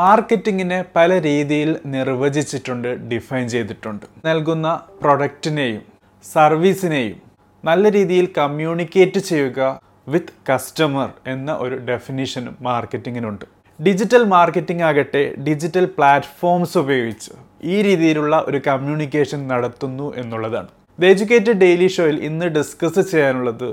മാർക്കറ്റിങ്ങിനെ പല രീതിയിൽ നിർവചിച്ചിട്ടുണ്ട് ഡിഫൈൻ ചെയ്തിട്ടുണ്ട്. നൽകുന്ന പ്രൊഡക്റ്റിനെയും സർവീസിനെയും നല്ല രീതിയിൽ കമ്മ്യൂണിക്കേറ്റ് ചെയ്യുക വിത്ത് കസ്റ്റമർ എന്ന ഒരു ഡെഫിനിഷനും മാർക്കറ്റിങ്ങിനുണ്ട്. ഡിജിറ്റൽ മാർക്കറ്റിംഗ് ആകട്ടെ ഡിജിറ്റൽ പ്ലാറ്റ്ഫോംസ് ഉപയോഗിച്ച് ഈ രീതിയിലുള്ള ഒരു കമ്മ്യൂണിക്കേഷൻ നടത്തുന്നു എന്നുള്ളതാണ്. ദ എജ്യൂക്കേറ്റഡ് ഡെയിലി ഷോയിൽ ഇന്ന് ഡിസ്കസ് ചെയ്യാനുള്ളത്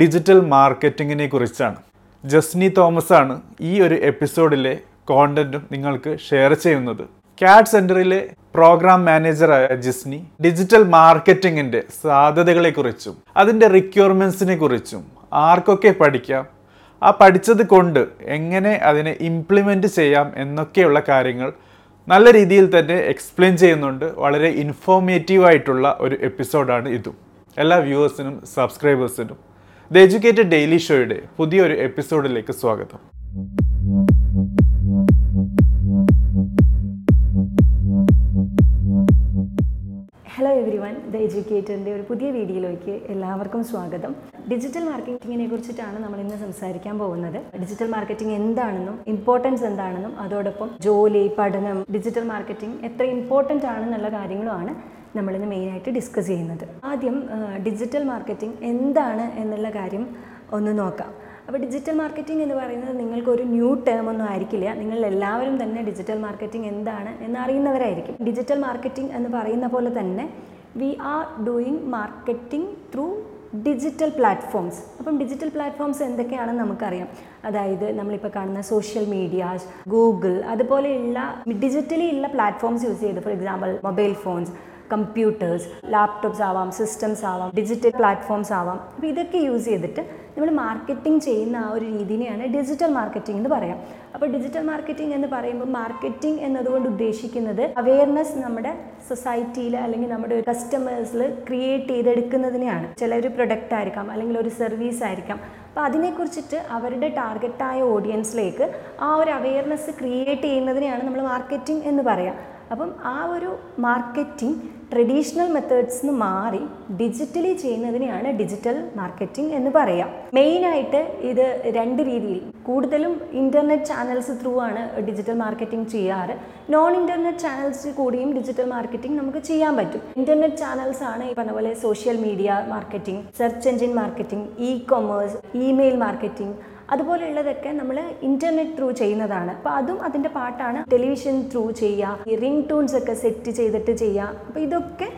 ഡിജിറ്റൽ മാർക്കറ്റിങ്ങിനെ കുറിച്ചാണ്. ജസ്നി തോമസ് ആണ് ഈ ഒരു എപ്പിസോഡിലെ കോണ്ടന്റും നിങ്ങൾക്ക് ഷെയർ ചെയ്യുന്നത്. കാഡ് സെന്ററിലെ പ്രോഗ്രാം മാനേജറായ ജിസ്നി ഡിജിറ്റൽ മാർക്കറ്റിങ്ങിന്റെ സാധ്യതകളെക്കുറിച്ചും അതിന്റെ റിക്വയർമെന്റ്സിനെ കുറിച്ചും ആർക്കൊക്കെ പഠിക്കാം? ആ പഠിച്ചത് കൊണ്ട് എങ്ങനെ അതിനെ ഇംപ്ലിമെന്റ് ചെയ്യാം എന്നൊക്കെയുള്ള കാര്യങ്ങൾ നല്ല രീതിയിൽ തന്നെ എക്സ്പ്ലെയിൻ ചെയ്യുന്നുണ്ട്. വളരെ ഇൻഫോർമേറ്റീവ് ആയിട്ടുള്ള ഒരു എപ്പിസോഡാണ് ഇതും. എല്ലാ വ്യൂവേഴ്സിനും സബ്സ്ക്രൈബേഴ്സിനും ദ എജ്യൂക്കേറ്റഡ് ഡെയിലി ഷോയുടെ പുതിയൊരു എപ്പിസോഡിലേക്ക് സ്വാഗതം. എവരി വൺ ദ എഡ്യൂക്കേറ്ററിന്റെ ഒരു പുതിയ വീഡിയോയിലേക്ക് എല്ലാവർക്കും സ്വാഗതം. ഡിജിറ്റൽ മാർക്കറ്റിങ്ങിനെ കുറിച്ചിട്ടാണ് നമ്മൾ ഇന്ന് സംസാരിക്കാൻ പോകുന്നത്. ഡിജിറ്റൽ മാർക്കറ്റിംഗ് എന്താണെന്നും ഇമ്പോർട്ടൻസ് എന്താണെന്നും അതോടൊപ്പം ജോലി പഠനം ഡിജിറ്റൽ മാർക്കറ്റിംഗ് എത്ര ഇമ്പോർട്ടന്റ് ആണെന്നുള്ള കാര്യങ്ങളുമാണ് നമ്മളിന്ന് മെയിനായിട്ട് ഡിസ്കസ് ചെയ്യുന്നത്. ആദ്യം ഡിജിറ്റൽ മാർക്കറ്റിംഗ് എന്താണ് എന്നുള്ള കാര്യം ഒന്ന് നോക്കാം. അപ്പോൾ ഡിജിറ്റൽ മാർക്കറ്റിംഗ് എന്ന് പറയുന്നത് നിങ്ങൾക്കൊരു ന്യൂ ടേം ഒന്നും ആയിരിക്കില്ല. നിങ്ങൾ എല്ലാവരും തന്നെ ഡിജിറ്റൽ മാർക്കറ്റിംഗ് എന്താണ് എന്നറിയുന്നവരായിരിക്കും. ഡിജിറ്റൽ മാർക്കറ്റിംഗ് എന്ന് പറയുന്ന പോലെ തന്നെ we are doing marketing through digital platforms അപ്പം ഡിജിറ്റൽ പ്ലാറ്റ്ഫോംസ് എന്തൊക്കെയാണെന്ന് നമുക്കറിയാം. അതായത് നമ്മളിപ്പോൾ കാണുന്ന സോഷ്യൽ മീഡിയാസ് ഗൂഗിൾ അതുപോലെയുള്ള ഡിജിറ്റലി ഉള്ള പ്ലാറ്റ്ഫോംസ് യൂസ് ചെയ്ത് for example mobile phones computers laptops ആവാം സിസ്റ്റംസ് ആവാം ഡിജിറ്റൽ പ്ലാറ്റ്ഫോംസ് ആവാം. അപ്പോൾ ഇതൊക്കെ യൂസ് ചെയ്തിട്ട് നമ്മൾ മാർക്കറ്റിംഗ് ചെയ്യുന്ന ആ ഒരു രീതിനെയാണ് ഡിജിറ്റൽ മാർക്കറ്റിംഗ് എന്ന് പറയാം. അപ്പോൾ ഡിജിറ്റൽ മാർക്കറ്റിംഗ് എന്ന് പറയുമ്പോൾ മാർക്കറ്റിംഗ് എന്നതുകൊണ്ട് ഉദ്ദേശിക്കുന്നത് അവയർനെസ് നമ്മുടെ സൊസൈറ്റിയിൽ അല്ലെങ്കിൽ നമ്മുടെ കസ്റ്റമേഴ്സിൽ ക്രിയേറ്റ് ചെയ്തെടുക്കുന്നതിനെയാണ്. ചില ഒരു പ്രൊഡക്റ്റ് ആയിരിക്കാം അല്ലെങ്കിൽ ഒരു സർവീസ് ആയിരിക്കാം. അപ്പോൾ അതിനെക്കുറിച്ചിട്ട് അവരുടെ ടാർഗറ്റായ ഓഡിയൻസിലേക്ക് ആ ഒരു അവയർനെസ് ക്രിയേറ്റ് ചെയ്യുന്നതിനെയാണ് നമ്മൾ മാർക്കറ്റിംഗ് എന്ന് പറയാം. അപ്പം ആ ഒരു മാർക്കറ്റിംഗ് ട്രഡീഷണൽ മെത്തേഡ്സ് നിന്ന് മാറി ഡിജിറ്റലി ചെയ്യുന്നതിനെയാണ് ഡിജിറ്റൽ മാർക്കറ്റിംഗ് എന്ന് പറയാം. മെയിനായിട്ട് ഇത് രണ്ട് രീതിയിൽ കൂടുതലും ഇന്റർനെറ്റ് ചാനൽസ് ത്രൂ ആണ് ഡിജിറ്റൽ മാർക്കറ്റിംഗ് ചെയ്യാറ്. നോൺ ഇന്റർനെറ്റ് ചാനൽസ് കൂടിയും ഡിജിറ്റൽ മാർക്കറ്റിംഗ് നമുക്ക് ചെയ്യാൻ പറ്റും. ഇന്റർനെറ്റ് ചാനൽസ് ആണ് ഈ പറഞ്ഞ പോലെ social media marketing search engine marketing E commerce email marketing അതുപോലെയുള്ളതൊക്കെ നമ്മൾ ഇന്റർനെറ്റ് ത്രൂ ചെയ്യുന്നതാണ്. അപ്പോൾ അതും അതിന്റെ പാട്ടാണ് ടെലിവിഷൻ ത്രൂ ചെയ്യുക ഈ റിംഗ് ടൂൺസ് ഒക്കെ സെറ്റ് ചെയ്തിട്ട് ചെയ്യുക. അപ്പോൾ ഇതൊക്കെ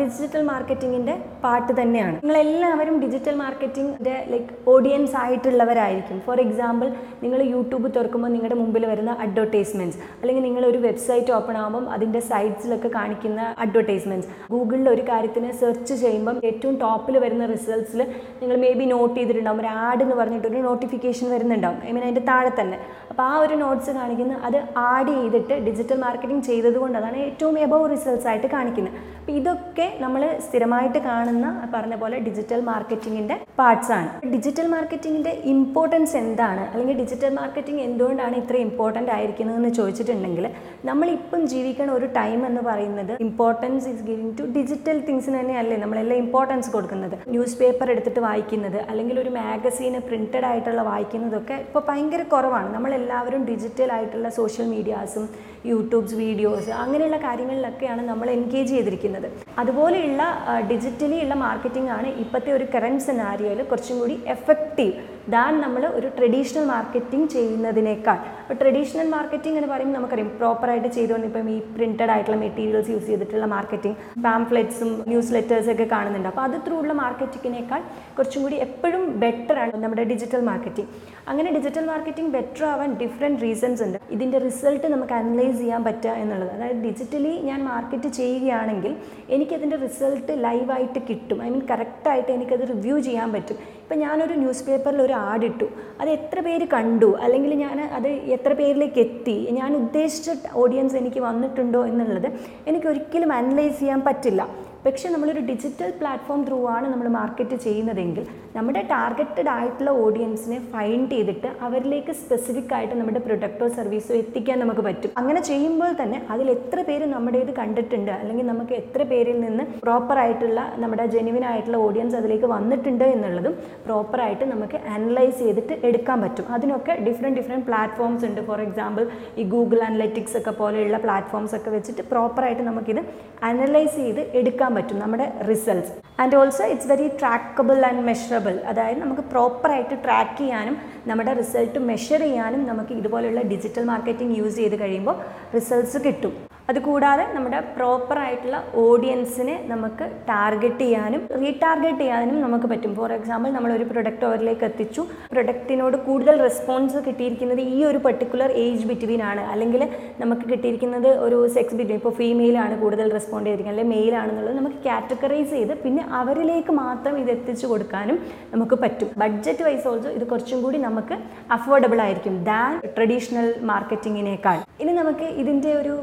ഡിജിറ്റൽ മാർക്കറ്റിങ്ങിന്റെ പാട്ട് തന്നെയാണ്. നിങ്ങളെല്ലാവരും ഡിജിറ്റൽ മാർക്കറ്റിങ്ങിന്റെ ലൈക്ക് ഓഡിയൻസ് ആയിട്ടുള്ളവരായിരിക്കും. ഫോർ എക്സാമ്പിൾ നിങ്ങൾ യൂട്യൂബ് തുറക്കുമ്പോൾ നിങ്ങളുടെ മുമ്പിൽ വരുന്ന അഡ്വർടൈസ്മെന്റ്സ് അല്ലെങ്കിൽ നിങ്ങൾ ഒരു വെബ്സൈറ്റ് ഓപ്പൺ ആകുമ്പം അതിന്റെ സൈറ്റ്സിലൊക്കെ കാണിക്കുന്ന അഡ്വർടൈസ്മെന്റ്സ് ഗൂഗിളിൽ ഒരു കാര്യത്തിന് സെർച്ച് ചെയ്യുമ്പം ഏറ്റവും ടോപ്പിൽ വരുന്ന റിസൾട്ട്സിൽ നിങ്ങൾ മേ ബി നോട്ട് ചെയ്തിട്ടുണ്ടാകും ഒരു ആഡ് എന്ന് പറഞ്ഞിട്ടൊരു നോട്ടിഫിക്കേഷൻ വരുന്നുണ്ടാകും ഐ മീൻ അതിന്റെ താഴെ തന്നെ. അപ്പോൾ ആ ഒരു നോട്ട്സ് കാണിക്കുന്ന അത് ആഡ് ചെയ്തിട്ട് ഡിജിറ്റൽ മാർക്കറ്റിംഗ് ചെയ്തത് കൊണ്ട് അതാണ് ഏറ്റവും എബവ് റിസൾട്ട്സ് ആയിട്ട് കാണിക്കുന്നത്. അപ്പോൾ ഇതൊക്കെ നമ്മൾ സ്ഥിരമായിട്ട് കാണുന്ന പറഞ്ഞ പോലെ ഡിജിറ്റൽ മാർക്കറ്റിങ്ങിന്റെ പാർട്സ് ആണ്. ഡിജിറ്റൽ മാർക്കറ്റിങ്ങിന്റെ ഇമ്പോർട്ടൻസ് എന്താണ്? അല്ലെങ്കിൽ ഡിജിറ്റൽ മാർക്കറ്റിംഗ് എന്തുകൊണ്ടാണ് ഇത്ര ഇമ്പോർട്ടന്റ് ആയിരിക്കുന്നതെന്ന് ചോദിച്ചിട്ടുണ്ടെങ്കിൽ നമ്മളിപ്പം ജീവിക്കുന്ന ഒരു ടൈം എന്ന് പറയുന്നത് importance is giving to digital തിങ്സിന് തന്നെയല്ലേ നമ്മളെല്ലാം ഇമ്പോർട്ടൻസ് കൊടുക്കുന്നത്. ന്യൂസ് പേപ്പർ എടുത്തിട്ട് വായിക്കുന്നത് അല്ലെങ്കിൽ ഒരു മാഗസീന് പ്രിന്റഡ് ആയിട്ടുള്ള വായിക്കുന്നതൊക്കെ ഇപ്പോൾ ഭയങ്കര കുറവാണ്. നമ്മളെല്ലാവരും ഡിജിറ്റൽ ആയിട്ടുള്ള സോഷ്യൽ മീഡിയാസും യൂട്യൂബ്സ് വീഡിയോസ് അങ്ങനെയുള്ള കാര്യങ്ങളിലൊക്കെയാണ് നമ്മൾ എൻഗേജ് ചെയ്തിരിക്കുന്നത്. അതുപോലെയുള്ള ഡിജിറ്റലി ഉള്ള മാർക്കറ്റിംഗ് ആണ് ഇപ്പോഴത്തെ ഒരു കറണ്ട് സിനാരിയോയിൽ കുറച്ചും കൂടി എഫക്റ്റീവ് ദാൻ നമ്മൾ ഒരു ട്രഡീഷണൽ മാർക്കറ്റിംഗ് ചെയ്യുന്നതിനേക്കാൾ. അപ്പോൾ ട്രഡീഷണൽ മാർക്കറ്റിംഗ് എന്ന് പറയുമ്പോൾ നമുക്കറിയാം പ്രോപ്പറായിട്ട് ചെയ്തുകൊണ്ട് ഇപ്പം ഈ പ്രിന്റഡ് ആയിട്ടുള്ള മെറ്റീരിയൽസ് യൂസ് ചെയ്തിട്ടുള്ള മാർക്കറ്റിംഗ് പാംഫ്ലെറ്റ്സും ന്യൂസ് ലെറ്റേഴ്സൊക്കെ കാണുന്നുണ്ട്. അപ്പോൾ അത് ത്രൂ ഉള്ള മാർക്കറ്റിങ്ങിനേക്കാൾ കുറച്ചും കൂടി എപ്പോഴും ബെറ്ററാണ് നമ്മുടെ ഡിജിറ്റൽ മാർക്കറ്റിംഗ് അങ്ങനെ ഡിജിറ്റൽ മാർക്കറ്റിംഗ് ബെറ്റർ ആവാൻ ഡിഫറെന്റ് റീസൺസ് ഉണ്ട്. ഇതിന്റെ റിസൾട്ട് നമുക്ക് അനലൈസ് ചെയ്യാൻ പറ്റുക എന്നുള്ളത്. അതായത് ഡിജിറ്റലി ഞാൻ മാർക്കറ്റ് ചെയ്യുകയാണെങ്കിൽ എനിക്കതിന്റെ റിസൾട്ട് ലൈവായിട്ട് കിട്ടും. ഐ മീൻ കറക്റ്റായിട്ട് എനിക്കത് റിവ്യൂ ചെയ്യാൻ പറ്റും. ഇപ്പം ഞാനൊരു ന്യൂസ് പേപ്പറിൽ ഒരു ആഡ് ഇട്ടു. അത് എത്ര പേര് കണ്ടു? അല്ലെങ്കിൽ ഞാൻ അത് എത്ര പേരിലേക്ക് എത്തി? ഞാൻ ഉദ്ദേശിച്ച ഓഡിയൻസ് എനിക്ക് വന്നിട്ടുണ്ടോ എന്നുള്ളത് എനിക്ക് ഒരിക്കലും അനലൈസ് ചെയ്യാൻ പറ്റില്ല. പക്ഷേ നമ്മളൊരു ഡിജിറ്റൽ പ്ലാറ്റ്ഫോം ത്രൂ ആണ് നമ്മൾ മാർക്കറ്റ് ചെയ്യുന്നതെങ്കിൽ നമ്മുടെ ടാർഗറ്റഡ് ആയിട്ടുള്ള ഓഡിയൻസിനെ ഫൈൻഡ് ചെയ്തിട്ട് അവരിലേക്ക് സ്പെസിഫിക് ആയിട്ട് നമ്മുടെ പ്രൊഡക്റ്റോ സർവീസോ എത്തിക്കാൻ നമുക്ക് പറ്റും. അങ്ങനെ ചെയ്യുമ്പോൾ തന്നെ അതിൽ എത്ര പേര് നമ്മുടെ ഇത് കണ്ടിട്ടുണ്ട് അല്ലെങ്കിൽ നമുക്ക് എത്ര പേരിൽ നിന്ന് പ്രോപ്പർ ആയിട്ടുള്ള നമ്മുടെ ജെനുവിൻ ആയിട്ടുള്ള ഓഡിയൻസ് അതിലേക്ക് വന്നിട്ടുണ്ട് എന്നുള്ളതും പ്രോപ്പറായിട്ട് നമുക്ക് അനലൈസ് ചെയ്തിട്ട് എടുക്കാൻ പറ്റും. അതിനൊക്കെ ഡിഫറെന്റ് ഡിഫറെന്റ് പ്ലാറ്റ്ഫോംസ് ഉണ്ട്. ഫോർ എക്സാമ്പിൾ ഈ ഗൂഗിൾ അനലറ്റിക്സ് ഒക്കെ പോലെയുള്ള പ്ലാറ്റ്ഫോംസ് ഒക്കെ വെച്ചിട്ട് പ്രോപ്പറായിട്ട് നമുക്കിത് അനലൈസ് ചെയ്ത് എടുക്കാൻ പറ്റും നമ്മുടെ results and also it's very trackable and measurable അതായത് നമുക്ക് പ്രോപ്പറായിട്ട് ട്രാക്ക് ചെയ്യാനും നമ്മുടെ റിസൾട്ട് മെഷർ ചെയ്യാനും നമുക്ക് ഇതുപോലെയുള്ള ഡിജിറ്റൽ മാർക്കറ്റിംഗ് യൂസ് ചെയ്ത് കഴിയുമ്പോൾ റിസൾട്ട്സ് കിട്ടും. അതുകൂടാതെ നമ്മുടെ പ്രോപ്പർ ആയിട്ടുള്ള ഓഡിയൻസിനെ നമുക്ക് ടാർഗറ്റ് ചെയ്യാനും റീടാർഗറ്റ് ചെയ്യാനും നമുക്ക് പറ്റും. ഫോർ എക്സാമ്പിൾ നമ്മൾ ഒരു പ്രൊഡക്റ്റ് അവരിലേക്ക് എത്തിച്ചു. പ്രൊഡക്റ്റിനോട് കൂടുതൽ റെസ്പോൺസ് കിട്ടിയിരിക്കുന്നത് ഈ ഒരു പെർട്ടിക്കുലർ ഏജ് ബിറ്റ്വീൻ ആണ്. അല്ലെങ്കിൽ നമുക്ക് കിട്ടിയിരിക്കുന്നത് ഒരു സെക്സ് ബിറ്റ്വീൻ ഇപ്പോൾ ഫീമെയിൽ ആണ് കൂടുതൽ റെസ്പോണ്ട് ചെയ്തിരിക്കുന്നത്. അല്ലെങ്കിൽ മെയിൽ ആണെന്നുള്ളത് നമുക്ക് കാറ്റഗറൈസ് ചെയ്ത് പിന്നെ അവരിലേക്ക് മാത്രം ഇത് എത്തിച്ചു കൊടുക്കാനും നമുക്ക് പറ്റും. ബഡ്ജറ്റ് വൈസ് ഓൾസോ ഇത് കുറച്ചും കൂടി നമുക്ക് അഫോർഡബിൾ ആയിരിക്കും ദാൻ ട്രഡീഷണൽ മാർക്കറ്റിങ്ങിനേക്കാൾ ഇനി നമുക്ക് ഇതിന്റെ ഒരു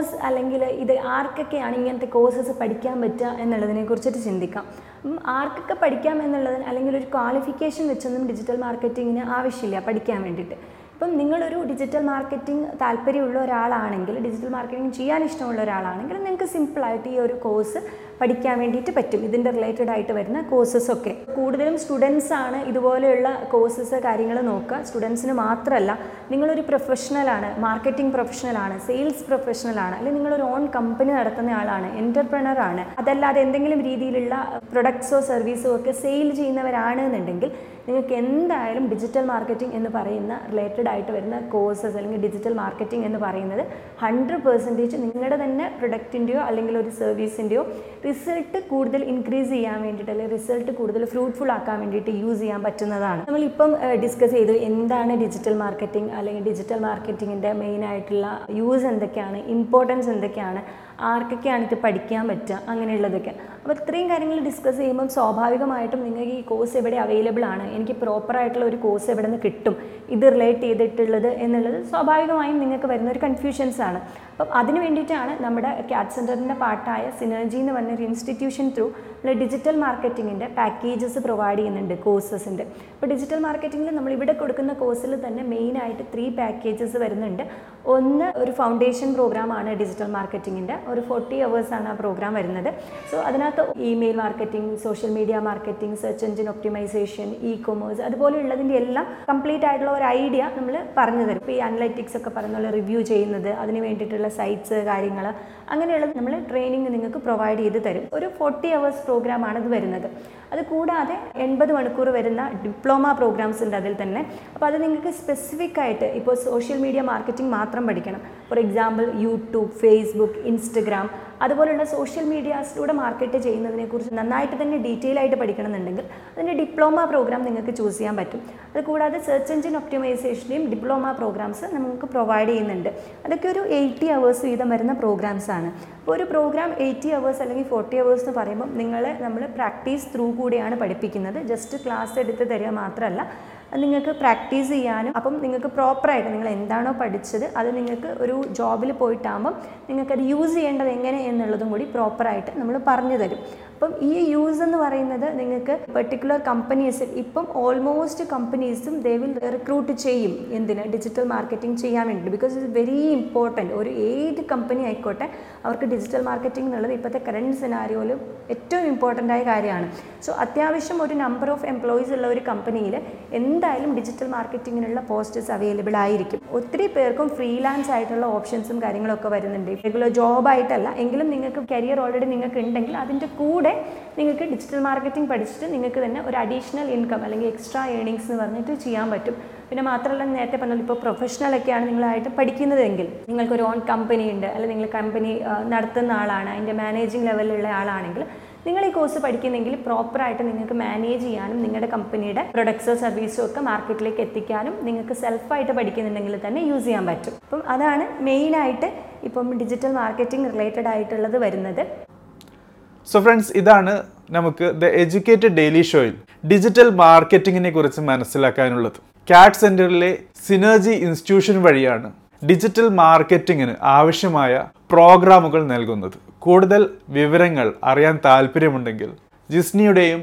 കോഴ്സ് അല്ലെങ്കിൽ ഇത് ആർക്കൊക്കെയാണ് ഇങ്ങനത്തെ കോഴ്സസ് പഠിക്കാൻ പറ്റുക എന്നുള്ളതിനെ കുറിച്ചിട്ട് ചിന്തിക്കാം. ആർക്കൊക്കെ പഠിക്കാം എന്നുള്ളതിന് അല്ലെങ്കിൽ ഒരു ക്വാളിഫിക്കേഷൻ വെച്ചൊന്നും ഡിജിറ്റൽ മാർക്കറ്റിങ്ങിന് ആവശ്യമില്ല പഠിക്കാൻ വേണ്ടിയിട്ട്. ഇപ്പം നിങ്ങളൊരു ഡിജിറ്റൽ മാർക്കറ്റിംഗ് താല്പര്യമുള്ള ഒരാളാണെങ്കിൽ ഡിജിറ്റൽ മാർക്കറ്റിംഗ് ചെയ്യാൻ ഇഷ്ടമുള്ള ഒരാളാണെങ്കിൽ നിങ്ങൾക്ക് സിമ്പിളായിട്ട് ഈ ഒരു കോഴ്സ് പഠിക്കാൻ വേണ്ടിയിട്ട് പറ്റും. ഇതിന്റെ റിലേറ്റഡ് ആയിട്ട് വരുന്ന കോഴ്സസ് ഒക്കെ. കൂടുതലും സ്റ്റുഡൻസ് ആണ് ഇതുപോലെയുള്ള കോഴ്സസ് കാര്യങ്ങൾ നോക്കുക. സ്റ്റുഡൻസിന് മാത്രമല്ല നിങ്ങളൊരു പ്രൊഫഷണലാണ് മാർക്കറ്റിംഗ് പ്രൊഫഷണലാണ് സെയിൽസ് പ്രൊഫഷണലാണ് അല്ലെങ്കിൽ നിങ്ങളൊരു ഓൺ കമ്പനി നടത്തുന്ന ആളാണ് എന്റർപ്രണർ ആണ്. അതല്ലാതെ എന്തെങ്കിലും രീതിയിലുള്ള പ്രൊഡക്ട്സോ സർവീസോ ഒക്കെ സെയിൽ ചെയ്യുന്നവരാണ് എന്നുണ്ടെങ്കിൽ നിങ്ങൾക്ക് എന്തായാലും ഡിജിറ്റൽ മാർക്കറ്റിംഗ് എന്ന് പറയുന്ന റിലേറ്റഡ് ആയിട്ട് വരുന്ന കോഴ്സസ് അല്ലെങ്കിൽ ഡിജിറ്റൽ മാർക്കറ്റിംഗ് എന്ന് പറയുന്നത് ഹൺഡ്രഡ് പെർസെന്റേജ് നിങ്ങളുടെ തന്നെ പ്രൊഡക്റ്റിന്റെയോ അല്ലെങ്കിൽ ഒരു സർവീസിന്റെയോ റിസൾട്ട് കൂടുതൽ ഇൻക്രീസ് ചെയ്യാൻ വേണ്ടിയിട്ട് അല്ലെങ്കിൽ റിസൾട്ട് കൂടുതൽ ഫ്രൂട്ട്ഫുൾ ആക്കാൻ വേണ്ടിയിട്ട് യൂസ് ചെയ്യാൻ പറ്റുന്നതാണ്. നമ്മളിപ്പം ഡിസ്കസ് ചെയ്തു എന്താണ് ഡിജിറ്റൽ മാർക്കറ്റിംഗ് അല്ലെങ്കിൽ ഡിജിറ്റൽ മാർക്കറ്റിങ്ങിന്റെ മെയിൻ ആയിട്ടുള്ള യൂസ് എന്തൊക്കെയാണ് ഇമ്പോർട്ടൻസ് എന്തൊക്കെയാണ് ആർക്കൊക്കെയാണ് ഇത് പഠിക്കാൻ പറ്റുക അങ്ങനെയുള്ളതൊക്കെ. അപ്പോൾ ഇത്രയും കാര്യങ്ങൾ ഡിസ്കസ് ചെയ്യുമ്പം സ്വാഭാവികമായിട്ടും നിങ്ങൾക്ക് ഈ കോഴ്സ് എവിടെ അവൈലബിൾ ആണ്? എനിക്ക് പ്രോപ്പറായിട്ടുള്ള ഒരു കോഴ്സ് എവിടെ നിന്ന് കിട്ടും? ഇത് റിലേറ്റ് ചെയ്തിട്ടുള്ളത് എന്നുള്ളത് സ്വാഭാവികമായും നിങ്ങൾക്ക് വരുന്ന ഒരു കൺഫ്യൂഷൻസ് ആണ്. അപ്പം അതിന് വേണ്ടിയിട്ടാണ് നമ്മുടെ ക്യാറ്റ് സെന്ററിന്റെ പാർട്ടായ സിനർജി എന്ന് പറഞ്ഞൊരു ഇൻസ്റ്റിറ്റ്യൂഷൻ ത്രൂ നമ്മൾ ഡിജിറ്റൽ മാർക്കറ്റിങ്ങിന്റെ പാക്കേജസ് പ്രൊവൈഡ് ചെയ്യുന്നുണ്ട് കോഴ്സസിന്റെ അപ്പോൾ ഡിജിറ്റൽ മാർക്കറ്റിങ്ങിൽ നമ്മൾ ഇവിടെ കൊടുക്കുന്ന കോഴ്സിൽ തന്നെ മെയിനായിട്ട് ത്രീ പാക്കേജസ് വരുന്നുണ്ട്. ഒന്ന് ഒരു ഫൗണ്ടേഷൻ പ്രോഗ്രാമാണ് ഡിജിറ്റൽ മാർക്കറ്റിങ്ങിന്റെ ഒരു ഫോർട്ടി അവേഴ്സാണ് ആ പ്രോഗ്രാം വരുന്നത്. സോ അതിനകത്ത് email marketing social media marketing search engine optimisation E commerce അതുപോലെയുള്ളതിന്റെ എല്ലാം കംപ്ലീറ്റ് ആയിട്ടുള്ള ഒരു ഐഡിയ നമ്മൾ പറഞ്ഞു തരും. ഇപ്പോൾ ഈ അനലറ്റിക്സ് ഒക്കെ പറഞ്ഞുള്ള റിവ്യൂ ചെയ്യുന്നത് അതിന് വേണ്ടിയിട്ടുള്ള സൈറ്റ്സ് കാര്യങ്ങൾ അങ്ങനെയുള്ളത് നമ്മൾ ട്രെയിനിങ് നിങ്ങൾക്ക് പ്രൊവൈഡ് ചെയ്ത് തരും. ഒരു ഫോർട്ടി അവേഴ്സ് പ്രോഗ്രാമാണ് ഇത് വരുന്നത്. അത് കൂടാതെ എൺപത് മണിക്കൂർ വരുന്ന ഡിപ്ലോമ പ്രോഗ്രാംസ് ഉണ്ട് അതിൽ തന്നെ. അപ്പോൾ അത് നിങ്ങൾക്ക് സ്പെസിഫിക് ആയിട്ട് ഇപ്പോൾ സോഷ്യൽ മീഡിയ മാർക്കറ്റിംഗ് മാത്രം പഠിക്കണം. For example YouTube Facebook Instagram അതുപോലുള്ള സോഷ്യൽ മീഡിയാസിലൂടെ മാർക്കറ്റ് ചെയ്യുന്നതിനെക്കുറിച്ച് നന്നായിട്ട് തന്നെ ഡീറ്റെയിൽ ആയിട്ട് പഠിക്കണമെന്നുണ്ടെങ്കിൽ അതിന്റെ ഡിപ്ലോമ പ്രോഗ്രാം നിങ്ങൾക്ക് ചൂസ് ചെയ്യാൻ പറ്റും. അത് കൂടാതെ സെർച്ച് എഞ്ചിൻ ഒപ്റ്റിമൈസേഷന്റെയും ഡിപ്ലോമ പ്രോഗ്രാംസ് നമുക്ക് പ്രൊവൈഡ് ചെയ്യുന്നുണ്ട്. അതൊക്കെ ഒരു എയ്റ്റി അവേഴ്സ് വീതം വരുന്ന പ്രോഗ്രാംസ് ആണ്. അപ്പോൾ ഒരു പ്രോഗ്രാം എയ്റ്റി അവേഴ്സ് അല്ലെങ്കിൽ ഫോർട്ടി അവേഴ്സ് എന്ന് പറയുമ്പോൾ നിങ്ങളെ നമ്മൾ പ്രാക്ടീസ് ത്രൂ കൂടിയാണ് പഠിപ്പിക്കുന്നത്. ജസ്റ്റ് ക്ലാസ് എടുത്ത് തരിക മാത്രമല്ല നിങ്ങൾക്ക് പ്രാക്ടീസ് ചെയ്യാനും അപ്പം നിങ്ങൾക്ക് പ്രോപ്പറായിട്ട് നിങ്ങൾ എന്താണോ പഠിച്ചത് അത് നിങ്ങൾക്ക് ഒരു ജോബിൽ പോയിട്ടാകുമ്പം നിങ്ങൾക്കത് യൂസ് ചെയ്യേണ്ടത് എങ്ങനെ എന്നുള്ളതും കൂടി പ്രോപ്പറായിട്ട് നമ്മൾ പറഞ്ഞു തരും. അപ്പം ഈ യൂസ് എന്ന് പറയുന്നത് നിങ്ങൾക്ക് പെർട്ടിക്കുലർ കമ്പനീസിൽ ഇപ്പം ഓൾമോസ്റ്റ് കമ്പനീസും ദേ വിൽ റിക്രൂട്ട് ചെയ്യും. എന്തിന്? ഡിജിറ്റൽ മാർക്കറ്റിംഗ് ചെയ്യാൻ വേണ്ടി ബിക്കോസ് ഇറ്റ് വെരി ഇമ്പോർട്ടന്റ് ഒരു ഏത് കമ്പനി ആയിക്കോട്ടെ അവർക്ക് ഡിജിറ്റൽ മാർക്കറ്റിംഗ് എന്നുള്ളത് ഇപ്പോഴത്തെ കറണ്ട് സിനാരിയോയിൽ ഏറ്റവും ഇമ്പോർട്ടന്റ് ആയ കാര്യമാണ്. സോ അത്യാവശ്യം ഒരു നമ്പർ ഓഫ് എംപ്ലോയീസ് ഉള്ള ഒരു കമ്പനിയിൽ എന്തായാലും ഡിജിറ്റൽ മാർക്കറ്റിങ്ങിനുള്ള പോസ്റ്റസ് അവൈലബിൾ ആയിരിക്കും. ഒത്തിരി പേർക്കും ഫ്രീലാൻസ് ആയിട്ടുള്ള ഓപ്ഷൻസും കാര്യങ്ങളൊക്കെ വരുന്നുണ്ട്. റെഗുലർ ജോബായിട്ടല്ല എങ്കിലും നിങ്ങൾക്ക് കരിയർ ഓൾറെഡി നിങ്ങൾക്ക് ഉണ്ടെങ്കിൽ അതിന്റെ കൂടെ നിങ്ങൾക്ക് ഡിജിറ്റൽ മാർക്കറ്റിംഗ് പഠിച്ചിട്ട് നിങ്ങൾക്ക് തന്നെ ഒരു അഡീഷണൽ ഇൻകം അല്ലെങ്കിൽ എക്സ്ട്രാ ഏണിങ്സ് എന്ന് പറഞ്ഞിട്ട് ചെയ്യാൻ പറ്റും. പിന്നെ മാത്രമല്ല നേരത്തെ പറഞ്ഞാൽ ഇപ്പോൾ പ്രൊഫഷണലൊക്കെയാണ് നിങ്ങളായിട്ട് പഠിക്കുന്നതെങ്കിൽ നിങ്ങൾക്കൊരു ഓൺ കമ്പനി ഉണ്ട് അല്ലെങ്കിൽ നിങ്ങൾ കമ്പനി നടത്തുന്ന ആളാണ് അതിന്റെ മാനേജിങ് ലെവലിലുള്ള ആളാണെങ്കിൽ നിങ്ങൾ ഈ കോഴ്സ് പഠിക്കുന്നെങ്കിൽ പ്രോപ്പറായിട്ട് നിങ്ങൾക്ക് മാനേജ് ചെയ്യാനും നിങ്ങളുടെ കമ്പനിയുടെ പ്രൊഡക്ട്സോ സർവീസോ ഒക്കെ മാർക്കറ്റിലേക്ക് എത്തിക്കാനും നിങ്ങൾക്ക് സെൽഫായിട്ട് പഠിക്കുന്നുണ്ടെങ്കിൽ തന്നെ യൂസ് ചെയ്യാൻ പറ്റും. അപ്പം അതാണ് മെയിനായിട്ട് ഇപ്പം ഡിജിറ്റൽ മാർക്കറ്റിംഗ് റിലേറ്റഡ് ആയിട്ടുള്ളത് വരുന്നത്. സോ ഫ്രണ്ട്സ് ഇതാണ് നമുക്ക് ദ എഡ്യൂക്കേറ്റഡ് ഡെയിലി ഷോയിൽ ഡിജിറ്റൽ മാർക്കറ്റിങ്ങിനെ കുറിച്ച് മനസ്സിലാക്കാനുള്ളത്. കാറ്റ് സെന്ററിലെ സിനർജി ഇൻസ്റ്റിറ്റ്യൂഷൻ വഴിയാണ് ഡിജിറ്റൽ മാർക്കറ്റിങ്ങിന് ആവശ്യമായ പ്രോഗ്രാമുകൾ നൽകുന്നത്. കൂടുതൽ വിവരങ്ങൾ അറിയാൻ താല്പര്യമുണ്ടെങ്കിൽ ജിസ്നിയുടെയും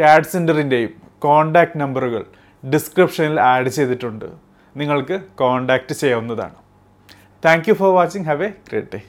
കാറ്റ് സെന്ററിന്റെയും കോൺടാക്റ്റ് നമ്പറുകൾ ഡിസ്ക്രിപ്ഷനിൽ ആഡ് ചെയ്തിട്ടുണ്ട്. നിങ്ങൾക്ക് കോൺടാക്റ്റ് ചെയ്യാവുന്നതാണ്. Thank you for watching have a great day